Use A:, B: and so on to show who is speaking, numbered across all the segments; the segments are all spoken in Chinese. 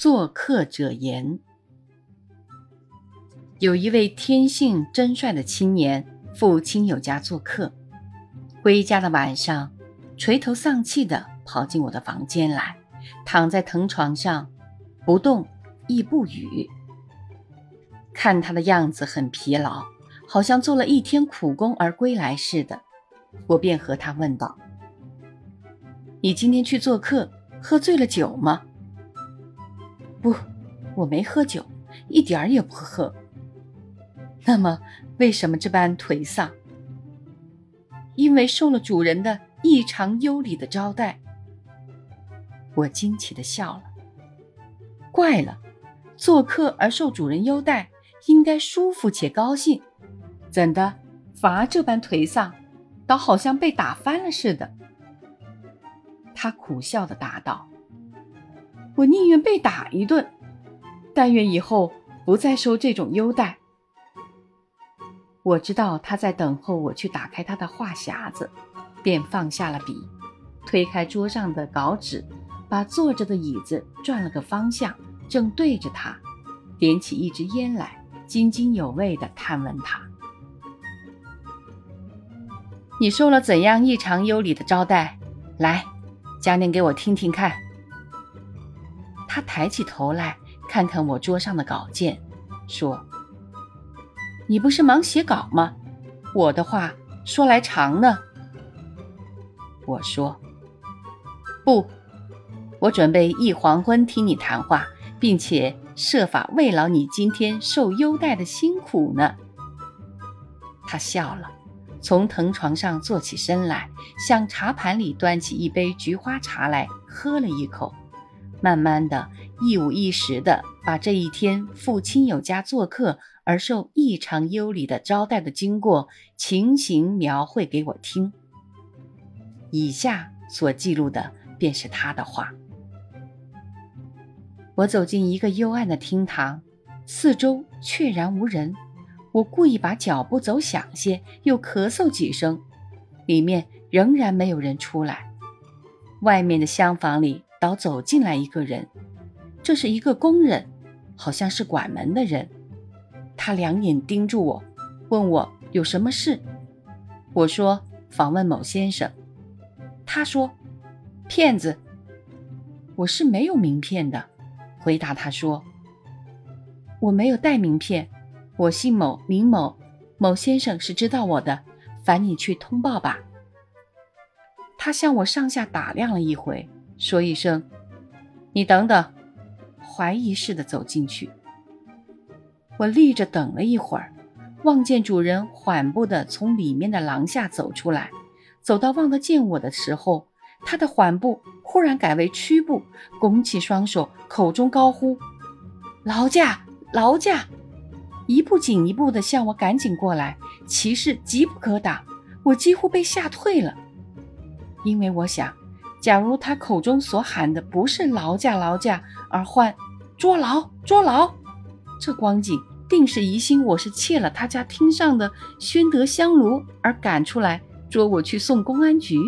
A: 做客者言：有一位天性真率的青年赴亲友家做客，归家的晚上，垂头丧气地跑进我的房间来，躺在藤床上，不动亦不语。看他的样子很疲劳，好像做了一天苦工而归来似的，我便和他问道：“你今天去做客，喝醉了酒吗？”“不，我没喝酒，一点儿也不喝。”“那么为什么这般颓丧？”“因为受了主人的异常优礼的招待。”我惊奇的笑了。“怪了，做客而受主人优待。”应该舒服且高兴，怎的反而这般颓丧，倒好像被打翻了似的。他苦笑的答道：“我宁愿被打一顿，但愿以后不再受这种优待。”我知道他在等候我去打开他的话匣子，便放下了笔，推开桌上的稿纸，把坐着的椅子转了个方向，正对着他，点起一支烟来。津津有味地探问他：“你受了怎样异常优礼的招待？来，讲点给我听听看。”他抬起头来看看我桌上的稿件，说：“你不是忙写稿吗？我的话说来长呢。”我说：“不，我准备一黄昏听你谈话，并且。”设法慰劳你今天受优待的辛苦呢。他笑了，从藤床上坐起身来，向茶盘里端起一杯菊花茶来喝了一口，慢慢的一五一十的把这一天赴亲友家做客而受异常优礼的招待的经过情形描绘给我听。以下所记录的便是他的话。我走进一个幽暗的厅堂，四周确然无人。我故意把脚步走响些，又咳嗽几声，里面仍然没有人出来。外面的厢房里倒走进来一个人，这是一个工人，好像是管门的人。他两眼盯住我，问我有什么事。我说访问某先生。他说骗子，我是没有名片的。回答他说：“我没有带名片，我姓某，名某，某先生是知道我的，烦你去通报吧。”他向我上下打量了一回，说一声：“你等等。”怀疑似的走进去。我立着等了一会儿，望见主人缓步的从里面的廊下走出来，走到望得见我的时候。他的缓步忽然改为屈步，拱起双手，口中高呼：“劳驾，劳驾！”一步紧一步地向我赶紧过来，气势急不可挡。我几乎被吓退了，因为我想，假如他口中所喊的不是“劳驾，劳驾”，而唤“捉牢，捉牢”，这光景定是疑心我是窃了他家厅上的宣德香炉而赶出来捉我去送公安局。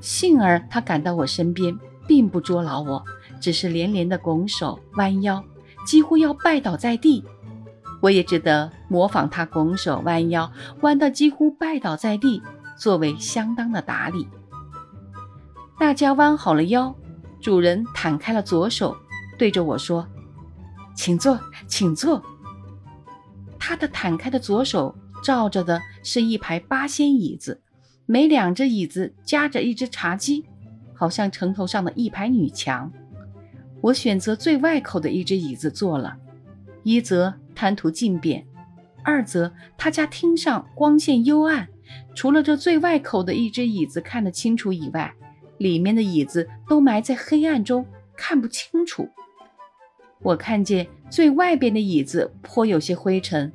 A: 幸而他赶到我身边，并不捉牢我，只是连连的拱手弯腰，几乎要拜倒在地。我也只得模仿他拱手弯腰，弯到几乎拜倒在地，作为相当的打理。大家弯好了腰，主人摊开了左手，对着我说：“请坐，请坐。”他的摊开的左手照着的是一排八仙椅子。每两只椅子夹着一只茶几，好像城头上的一排女墙。我选择最外口的一只椅子坐了，一则贪图近便，二则他家厅上光线幽暗，除了这最外口的一只椅子看得清楚以外，里面的椅子都埋在黑暗中，看不清楚。我看见最外边的椅子颇有些灰尘，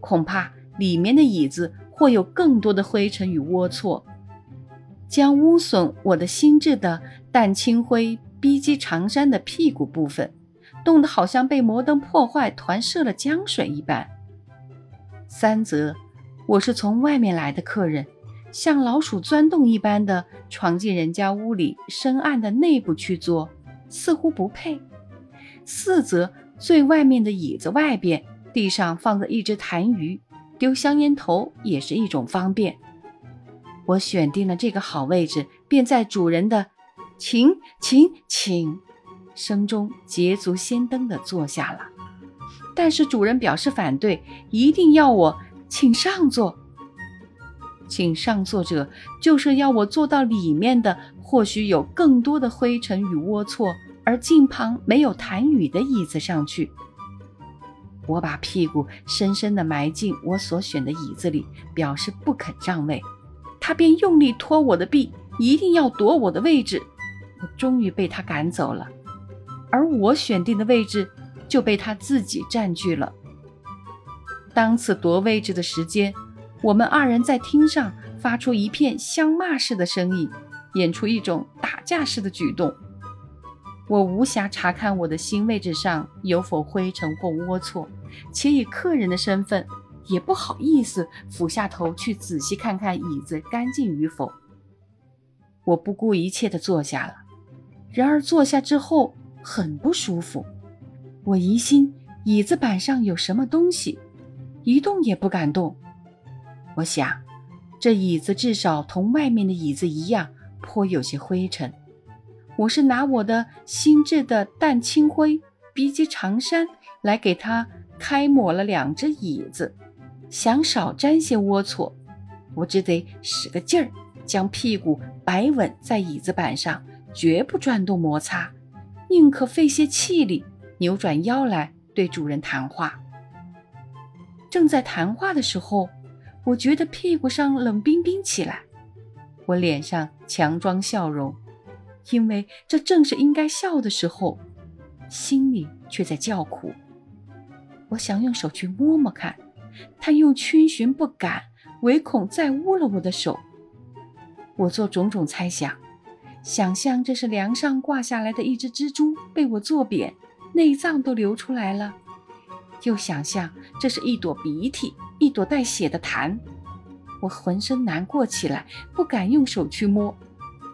A: 恐怕里面的椅子。或有更多的灰尘与龌龊，将污损我的心智的淡青灰逼击长衫的屁股部分，冻得好像被摩登破坏团射了浆水一般。三则，我是从外面来的客人，像老鼠钻洞一般的闯进人家屋里深暗的内部去坐，似乎不配。四则最外面的椅子外边，地上放着一只痰盂，丢香烟头也是一种方便。我选定了这个好位置，便在主人的“请请请”声中捷足先登地坐下了。但是主人表示反对，一定要我请上座。请上座者就是要我坐到里面的，或许有更多的灰尘与龌龊，而近旁没有痰盂的椅子上去。我把屁股深深地埋进我所选的椅子里，表示不肯让位。他便用力拖我的臂，一定要夺我的位置。我终于被他赶走了，而我选定的位置就被他自己占据了。当此夺位置的时间，我们二人在厅上发出一片相骂似的声音，演出一种打架似的举动。我无暇查看我的新位置上有否灰尘或龌龊，且以客人的身份。也不好意思俯下头去仔细看看椅子干净与否。我不顾一切地坐下了，然而坐下之后很不舒服。我疑心椅子板上有什么东西，一动也不敢动。我想，这椅子至少同外面的椅子一样，颇有些灰尘。我是拿我的新制的淡青灰笔记长衫来给它开抹了两只椅子。想少沾些龌龊，我只得使个劲儿，将屁股摆稳在椅子板上，绝不转动摩擦，宁可费些气力，扭转腰来对主人谈话。正在谈话的时候，我觉得屁股上冷冰冰起来，我脸上强装笑容，因为这正是应该笑的时候，心里却在叫苦。我想用手去摸摸看。但又逡巡不敢，唯恐再污了我的手。我做种种猜想，想象这是梁上挂下来的一只蜘蛛被我做扁，内脏都流出来了；又想象这是一朵鼻涕，一朵带血的痰。我浑身难过起来，不敢用手去摸。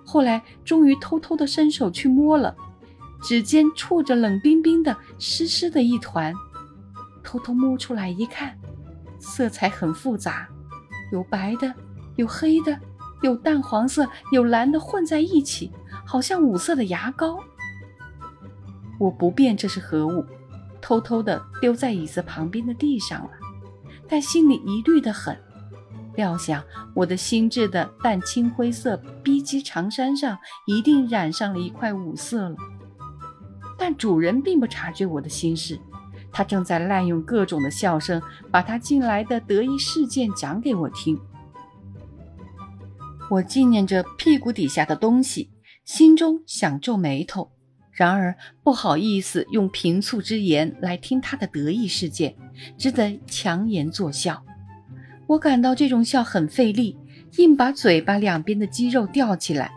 A: 后来终于偷偷地伸手去摸了，指尖触着冷冰冰的、湿湿的一团，偷偷摸出来一看。色彩很复杂，有白的，有黑的，有淡黄色，有蓝的，混在一起，好像五色的牙膏。我不辨这是何物，偷偷地丢在椅子旁边的地上了，但心里疑虑的很，料想我的新制的淡青灰色 B 级长衫上一定染上了一块五色了。但主人并不察觉我的心事。他正在滥用各种的笑声，把他近来的得意事件讲给我听。我纪念着屁股底下的东西，心中想皱眉头，然而不好意思用平促之言来听他的得意事件，只得强颜作笑。我感到这种笑很费力，硬把嘴巴两边的肌肉吊起来，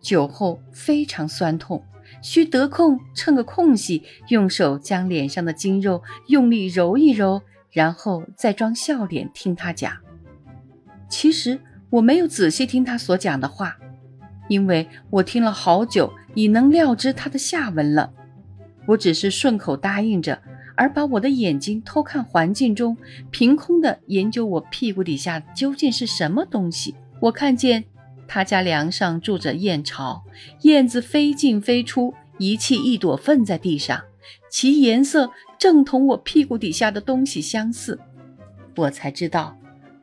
A: 酒后非常酸痛。需得空趁个空隙，用手将脸上的筋肉用力揉一揉，然后再装笑脸听他讲。其实我没有仔细听他所讲的话，因为我听了好久，已能料知他的下文了。我只是顺口答应着，而把我的眼睛偷看环境中，凭空的研究我屁股底下究竟是什么东西。我看见。他家梁上住着燕巢，燕子飞进飞出，一气一朵粪在地上，其颜色正同我屁股底下的东西相似。我才知道，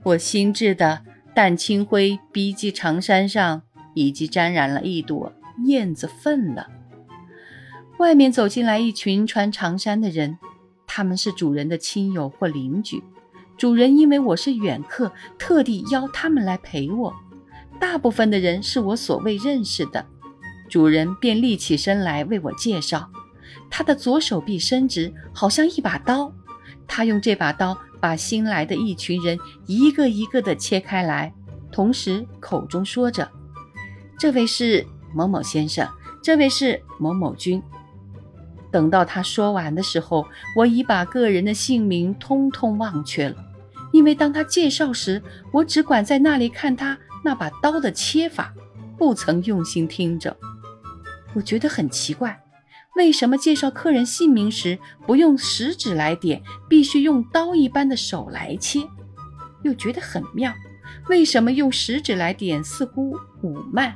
A: 我新制的淡青灰 B 级长衫上已经沾染了一朵燕子粪了。外面走进来一群穿长衫的人，他们是主人的亲友或邻居。主人因为我是远客，特地邀他们来陪我。大部分的人是我所未认识的，主人便立起身来为我介绍。他的左手臂伸直，好像一把刀。他用这把刀把新来的一群人一个一个的切开来，同时口中说着：“这位是某某先生，这位是某某君。”等到他说完的时候，我已把个人的姓名通通忘却了，因为当他介绍时，我只管在那里看他。那把刀的切法，不曾用心听着。我觉得很奇怪，为什么介绍客人姓名时不用食指来点，必须用刀一般的手来切？又觉得很妙。为什么用食指来点似乎武慢，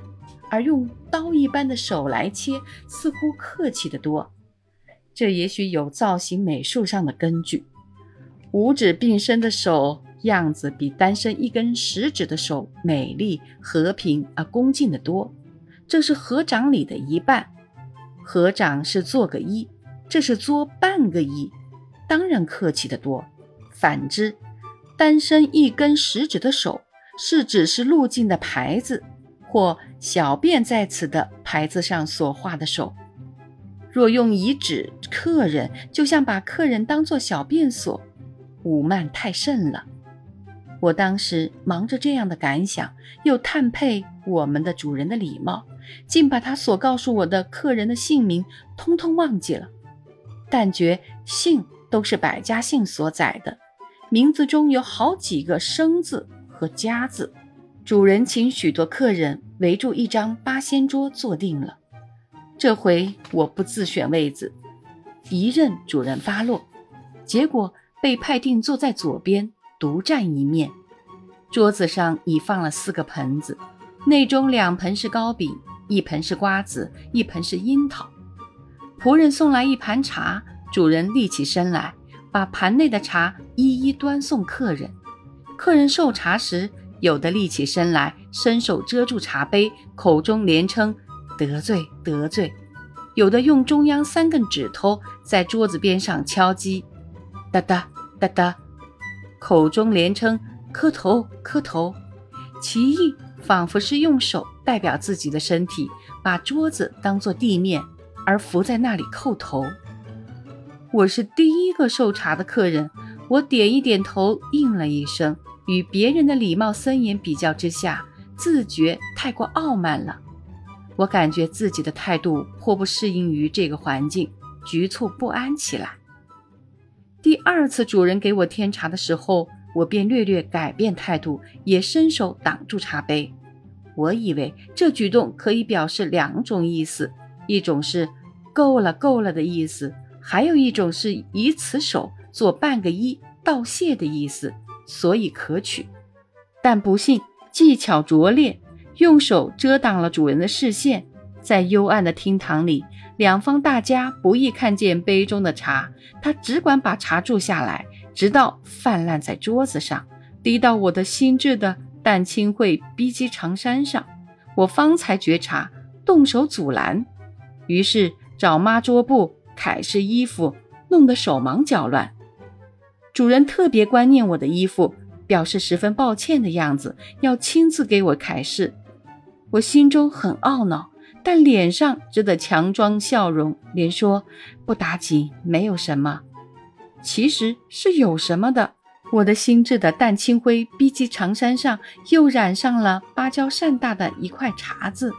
A: 而用刀一般的手来切似乎客气得多？这也许有造型美术上的根据。五指并伸的手样子比单伸一根食指的手美丽、和平而恭敬得多。这是合掌礼的一半。合掌是做个揖，这是做半个揖，当然客气得多。反之，单伸一根食指的手是指示路径的牌子，或小便在此的牌子上所画的手。若用以指客人，就像把客人当作小便所，武慢太甚了。我当时忙着这样的感想，又叹佩我们的主人的礼貌。竟把他所告诉我的客人的姓名通通忘记了，但觉姓都是百家姓所载的，名字中有好几个生字和家字。主人请许多客人围住一张八仙桌坐定了，这回我不自选位子，一任主人发落，结果被派定坐在左边，独占一面。桌子上已放了四个盆子，内中两盆是糕饼。一盆是瓜子，一盆是樱桃。仆人送来一盘茶，主人立起身来，把盘内的茶一一端送客人。客人受茶时，有的立起身来，伸手遮住茶杯，口中连称得罪得罪；有的用中央三根指头在桌子边上敲击，哒哒哒哒，口中连称磕头磕头。其意仿佛是用手。代表自己的身体，把桌子当作地面，而伏在那里叩头。我是第一个受茶的客人，我点一点头，应了一声。与别人的礼貌森严比较之下，自觉太过傲慢了。我感觉自己的态度颇不适应于这个环境，局促不安起来。第二次主人给我添茶的时候，我便略略改变态度，也伸手挡住茶杯。我以为这举动可以表示两种意思，一种是“够了，够了”的意思，还有一种是以此手做半个揖道谢的意思，所以可取。但不幸技巧拙劣，用手遮挡了主人的视线，在幽暗的厅堂里，两方大家不易看见杯中的茶。他只管把茶注下来，直到泛滥在桌子上，滴到我的心智的。但清会逼击长衫上，我方才觉察，动手阻拦，于是找抹桌布、揩拭衣服，弄得手忙脚乱。主人特别关念我的衣服，表示十分抱歉的样子，要亲自给我揩拭。我心中很懊恼，但脸上只得强装笑容，连说不打紧，没有什么。其实是有什么的。我的心智的淡青灰逼及长衫上，又染上了芭蕉扇大的一块茶渍。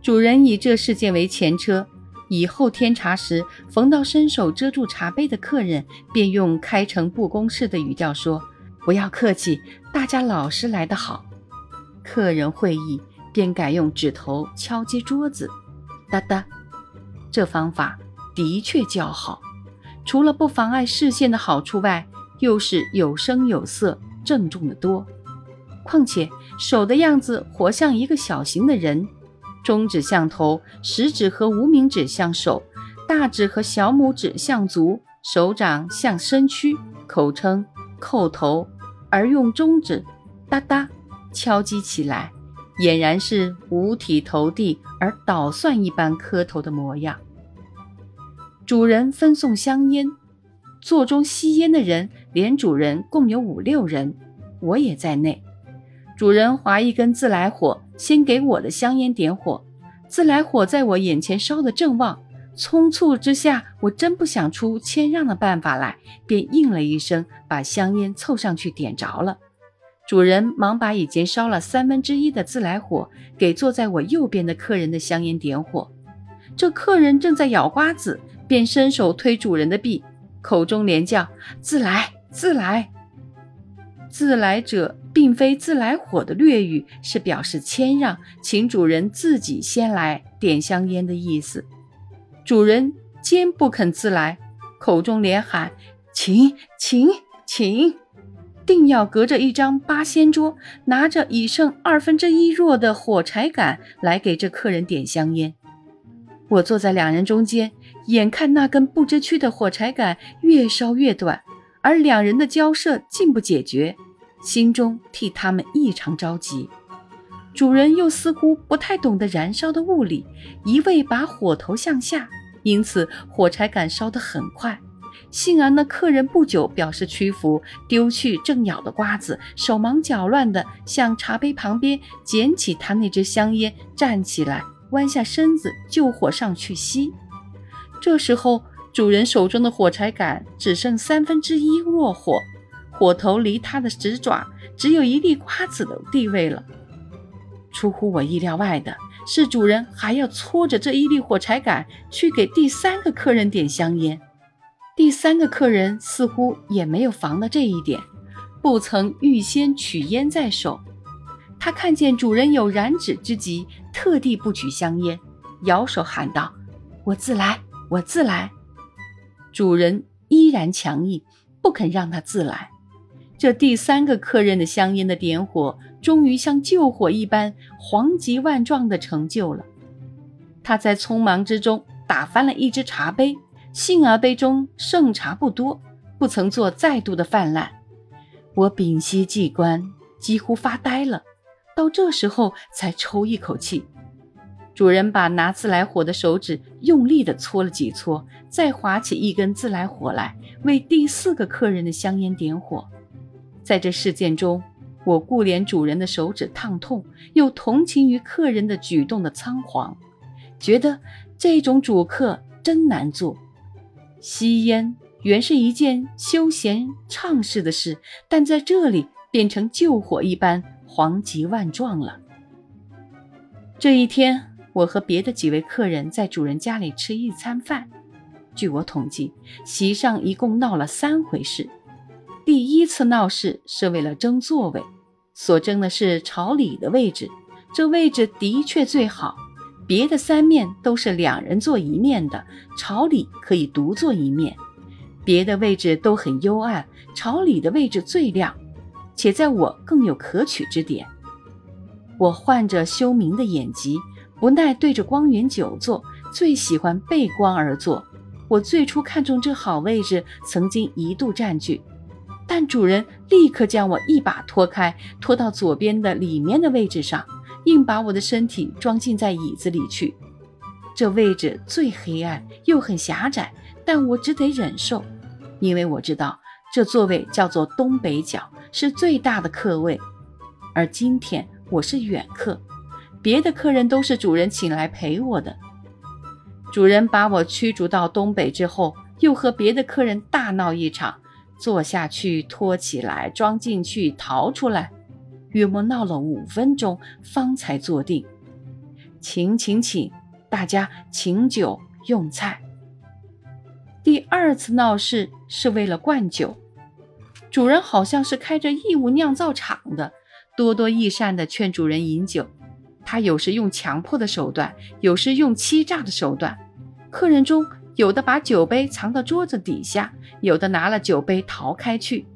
A: 主人以这事件为前车，以后添茶时，逢到伸手遮住茶杯的客人，便用开诚布公式的语调说：“不要客气，大家老实来得好。”客人会意，便改用指头敲击桌子，哒哒。这方法的确较好，除了不妨碍视线的好处外。又是有声有色，郑重的多。况且手的样子活像一个小型的人，中指像头，食指和无名指向手，大指和小拇指向足，手掌向身躯。口称叩头，而用中指哒哒敲击起来，俨然是五体投地而捣蒜一般磕头的模样。主人分送香烟。座中吸烟的人，连主人共有五六人，我也在内。主人划一根自来火，先给我的香烟点火。自来火在我眼前烧得正旺，匆促之下，我真不想出谦让的办法来，便应了一声，把香烟凑上去点着了。主人忙把已经烧了三分之一的自来火给坐在我右边的客人的香烟点火。这客人正在咬瓜子，便伸手推主人的臂。口中连叫“自来，自来”，“自来者”并非自来火的略语，是表示谦让，请主人自己先来点香烟的意思。主人坚不肯自来，口中连喊：“请，请，请！”定要隔着一张八仙桌，拿着已剩二分之一弱的火柴杆来给这客人点香烟。我坐在两人中间，眼看那根不知趣的火柴杆越烧越短，而两人的交涉竟不解决，心中替他们异常着急。主人又似乎不太懂得燃烧的物理，一味把火头向下，因此火柴杆烧得很快。幸而那客人不久表示屈服，丢去正咬的瓜子，手忙脚乱地向茶杯旁边捡起他那支香烟，站起来，弯下身子就火上去吸。这时候，主人手中的火柴杆只剩三分之一弱火，火头离他的指爪只有一粒瓜子的地位了。出乎我意料外的是，主人还要搓着这一粒火柴杆去给第三个客人点香烟。第三个客人似乎也没有防到这一点，不曾预先取烟在手。他看见主人有燃指之急，特地不取香烟，摇手喊道：“我自来，我自来。”主人依然强硬，不肯让他自来。这第三个客人的香烟的点火，终于像救火一般，黄急万状的成就了。他在匆忙之中打翻了一只茶杯。幸而杯中剩茶不多，不曾做再度的泛滥。我屏息静观，几乎发呆了。到这时候才抽一口气。主人把拿自来火的手指用力地搓了几搓，再划起一根自来火来，为第四个客人的香烟点火。在这事件中，我顾怜主人的手指烫痛，又同情于客人的举动的仓皇，觉得这种主客真难做。吸烟原是一件休闲畅事的事，但在这里变成救火一般，惶急万状了。这一天，我和别的几位客人在主人家里吃一餐饭。据我统计，席上一共闹了三回事。第一次闹事是为了争座位，所争的是朝里的位置，这位置的确最好。别的三面都是两人坐一面的，朝里可以独坐一面。别的位置都很幽暗，朝里的位置最亮，且在我更有可取之点。我患着休明的眼疾，不耐对着光源久坐，最喜欢背光而坐。我最初看中这好位置，曾经一度占据，但主人立刻将我一把拖开，拖到左边的里面的位置上。硬把我的身体装进在椅子里去，这位置最黑暗又很狭窄，但我只得忍受，因为我知道这座位叫做东北角，是最大的客位。而今天我是远客，别的客人都是主人请来陪我的。主人把我驱逐到东北之后，又和别的客人大闹一场，坐下去，拖起来，装进去，逃出来。约莫闹了五分钟，方才坐定。请请请，大家请酒用菜。第二次闹事是为了灌酒，主人好像是开着义务酿造厂的，多多益善地劝主人饮酒。他有时用强迫的手段，有时用欺诈的手段。客人中有的把酒杯藏到桌子底下，有的拿了酒杯逃开去。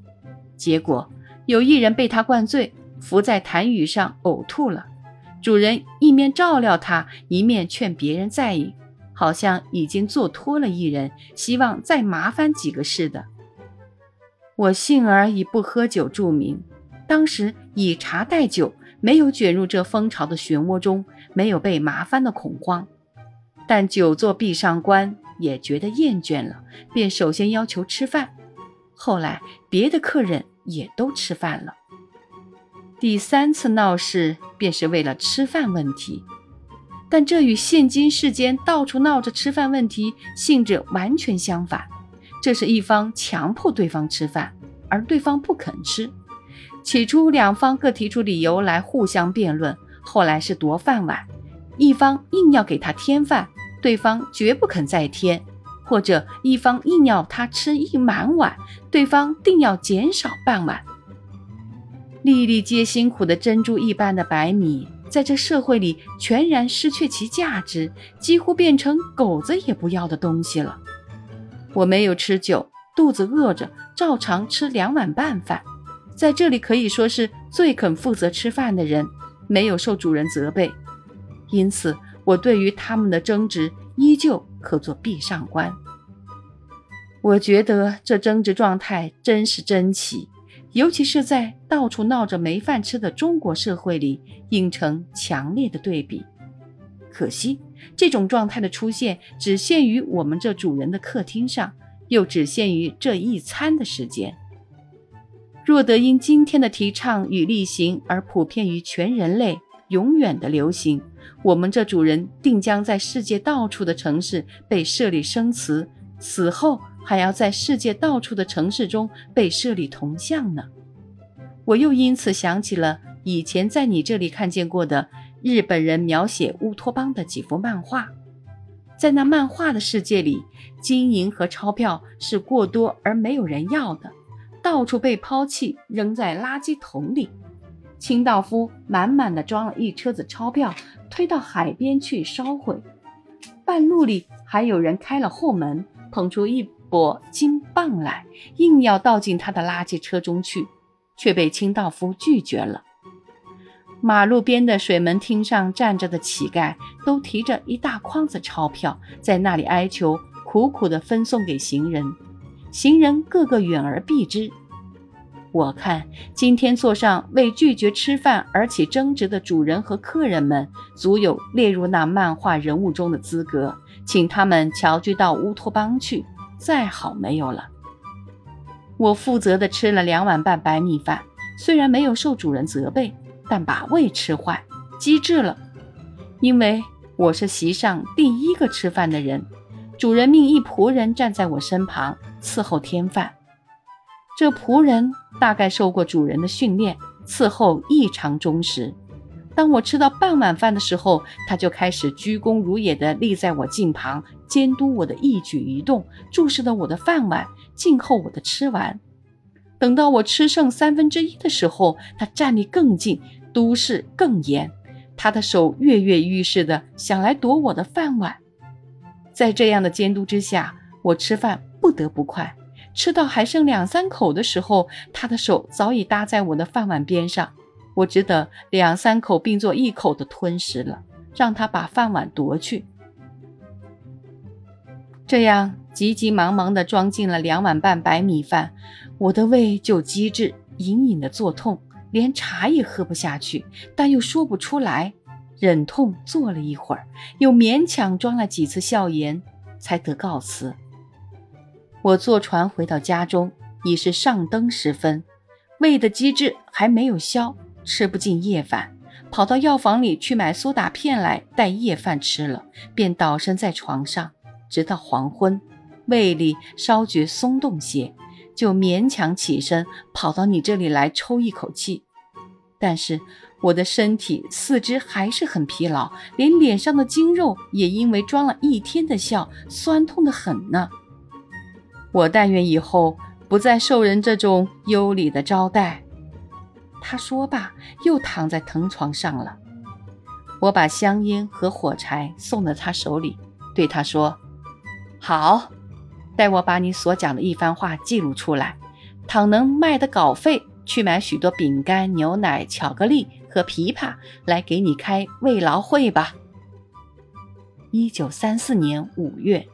A: 结果有一人被他灌醉。伏在痰盂上呕吐了，主人一面照料他，一面劝别人在意，好像已经做脱了一人，希望再麻烦几个似的。我幸而以不喝酒著名，当时以茶代酒，没有卷入这蜂巢的漩涡中，没有被麻烦的恐慌。但久坐壁上观，也觉得厌倦了，便首先要求吃饭。后来别的客人也都吃饭了。第三次闹事便是为了吃饭问题，但这与现今世间到处闹着吃饭问题性质完全相反。这是一方强迫对方吃饭，而对方不肯吃。起初两方各提出理由来互相辩论，后来是夺饭碗，一方硬要给他添饭，对方绝不肯再添；或者一方硬要他吃一满碗，对方定要减少半碗。粒粒皆辛苦的珍珠一般的白米，在这社会里全然失去其价值，几乎变成狗子也不要的东西了。我没有吃酒，肚子饿着，照常吃两碗半饭，在这里可以说是最肯负责吃饭的人，没有受主人责备，因此我对于他们的争执依旧可做壁上观。我觉得这争执状态真是珍奇。尤其是在到处闹着没饭吃的中国社会里，映成强烈的对比。可惜，这种状态的出现只限于我们这主人的客厅上，又只限于这一餐的时间。若得因今天的提倡与力行而普遍于全人类，永远的流行，我们这主人定将在世界到处的城市被设立生祠，死后。还要在世界到处的城市中被设立铜像呢。我又因此想起了以前在你这里看见过的日本人描写乌托邦的几幅漫画。在那漫画的世界里，金银和钞票是过多而没有人要的，到处被抛弃，扔在垃圾桶里。清道夫满满的装了一车子钞票，推到海边去烧毁。半路里还有人开了后门，捧出一。拨金棒来，硬要倒进他的垃圾车中去，却被清道夫拒绝了。马路边的水门厅上站着的乞丐，都提着一大筐子钞票，在那里哀求，苦苦地分送给行人。行人个个远而避之。我看今天座上为拒绝吃饭而起争执的主人和客人们，足有列入那漫画人物中的资格，请他们侨居到乌托邦去。再好没有了。我负责的吃了两碗半白米饭，虽然没有受主人责备，但把胃吃坏，机智了。因为我是席上第一个吃饭的人，主人命一仆人站在我身旁伺候添饭。这仆人大概受过主人的训练，伺候异常忠实。当我吃到半碗饭的时候，他就开始鞠躬如也地立在我近旁，监督我的一举一动，注视着我的饭碗，静候我的吃完。等到我吃剩三分之一的时候，他站立更近，督视更严，他的手跃跃欲试地想来夺我的饭碗。在这样的监督之下，我吃饭不得不快。吃到还剩两三口的时候，他的手早已搭在我的饭碗边上。我只得两三口并作一口的吞食了，让他把饭碗夺去。这样急急忙忙地装进了两碗半白米饭，我的胃就机智，隐隐的作痛，连茶也喝不下去，但又说不出来，忍痛坐了一会儿，又勉强装了几次笑颜，才得告辞。我坐船回到家中，已是上灯时分，胃的机智还没有消。吃不进夜饭，跑到药房里去买苏打片来代夜饭吃了，便倒身在床上，直到黄昏，胃里稍觉松动些，就勉强起身跑到你这里来抽一口气。但是我的身体四肢还是很疲劳，连脸上的筋肉也因为装了一天的笑，酸痛的很呢。我但愿以后不再受人这种优礼的招待。他说罢，又躺在藤床上了。我把香烟和火柴送到他手里，对他说：“好，待我把你所讲的一番话记录出来，倘能卖得稿费，去买许多饼干、牛奶、巧克力和琵琶来给你开慰劳会吧。”一九三四年五月。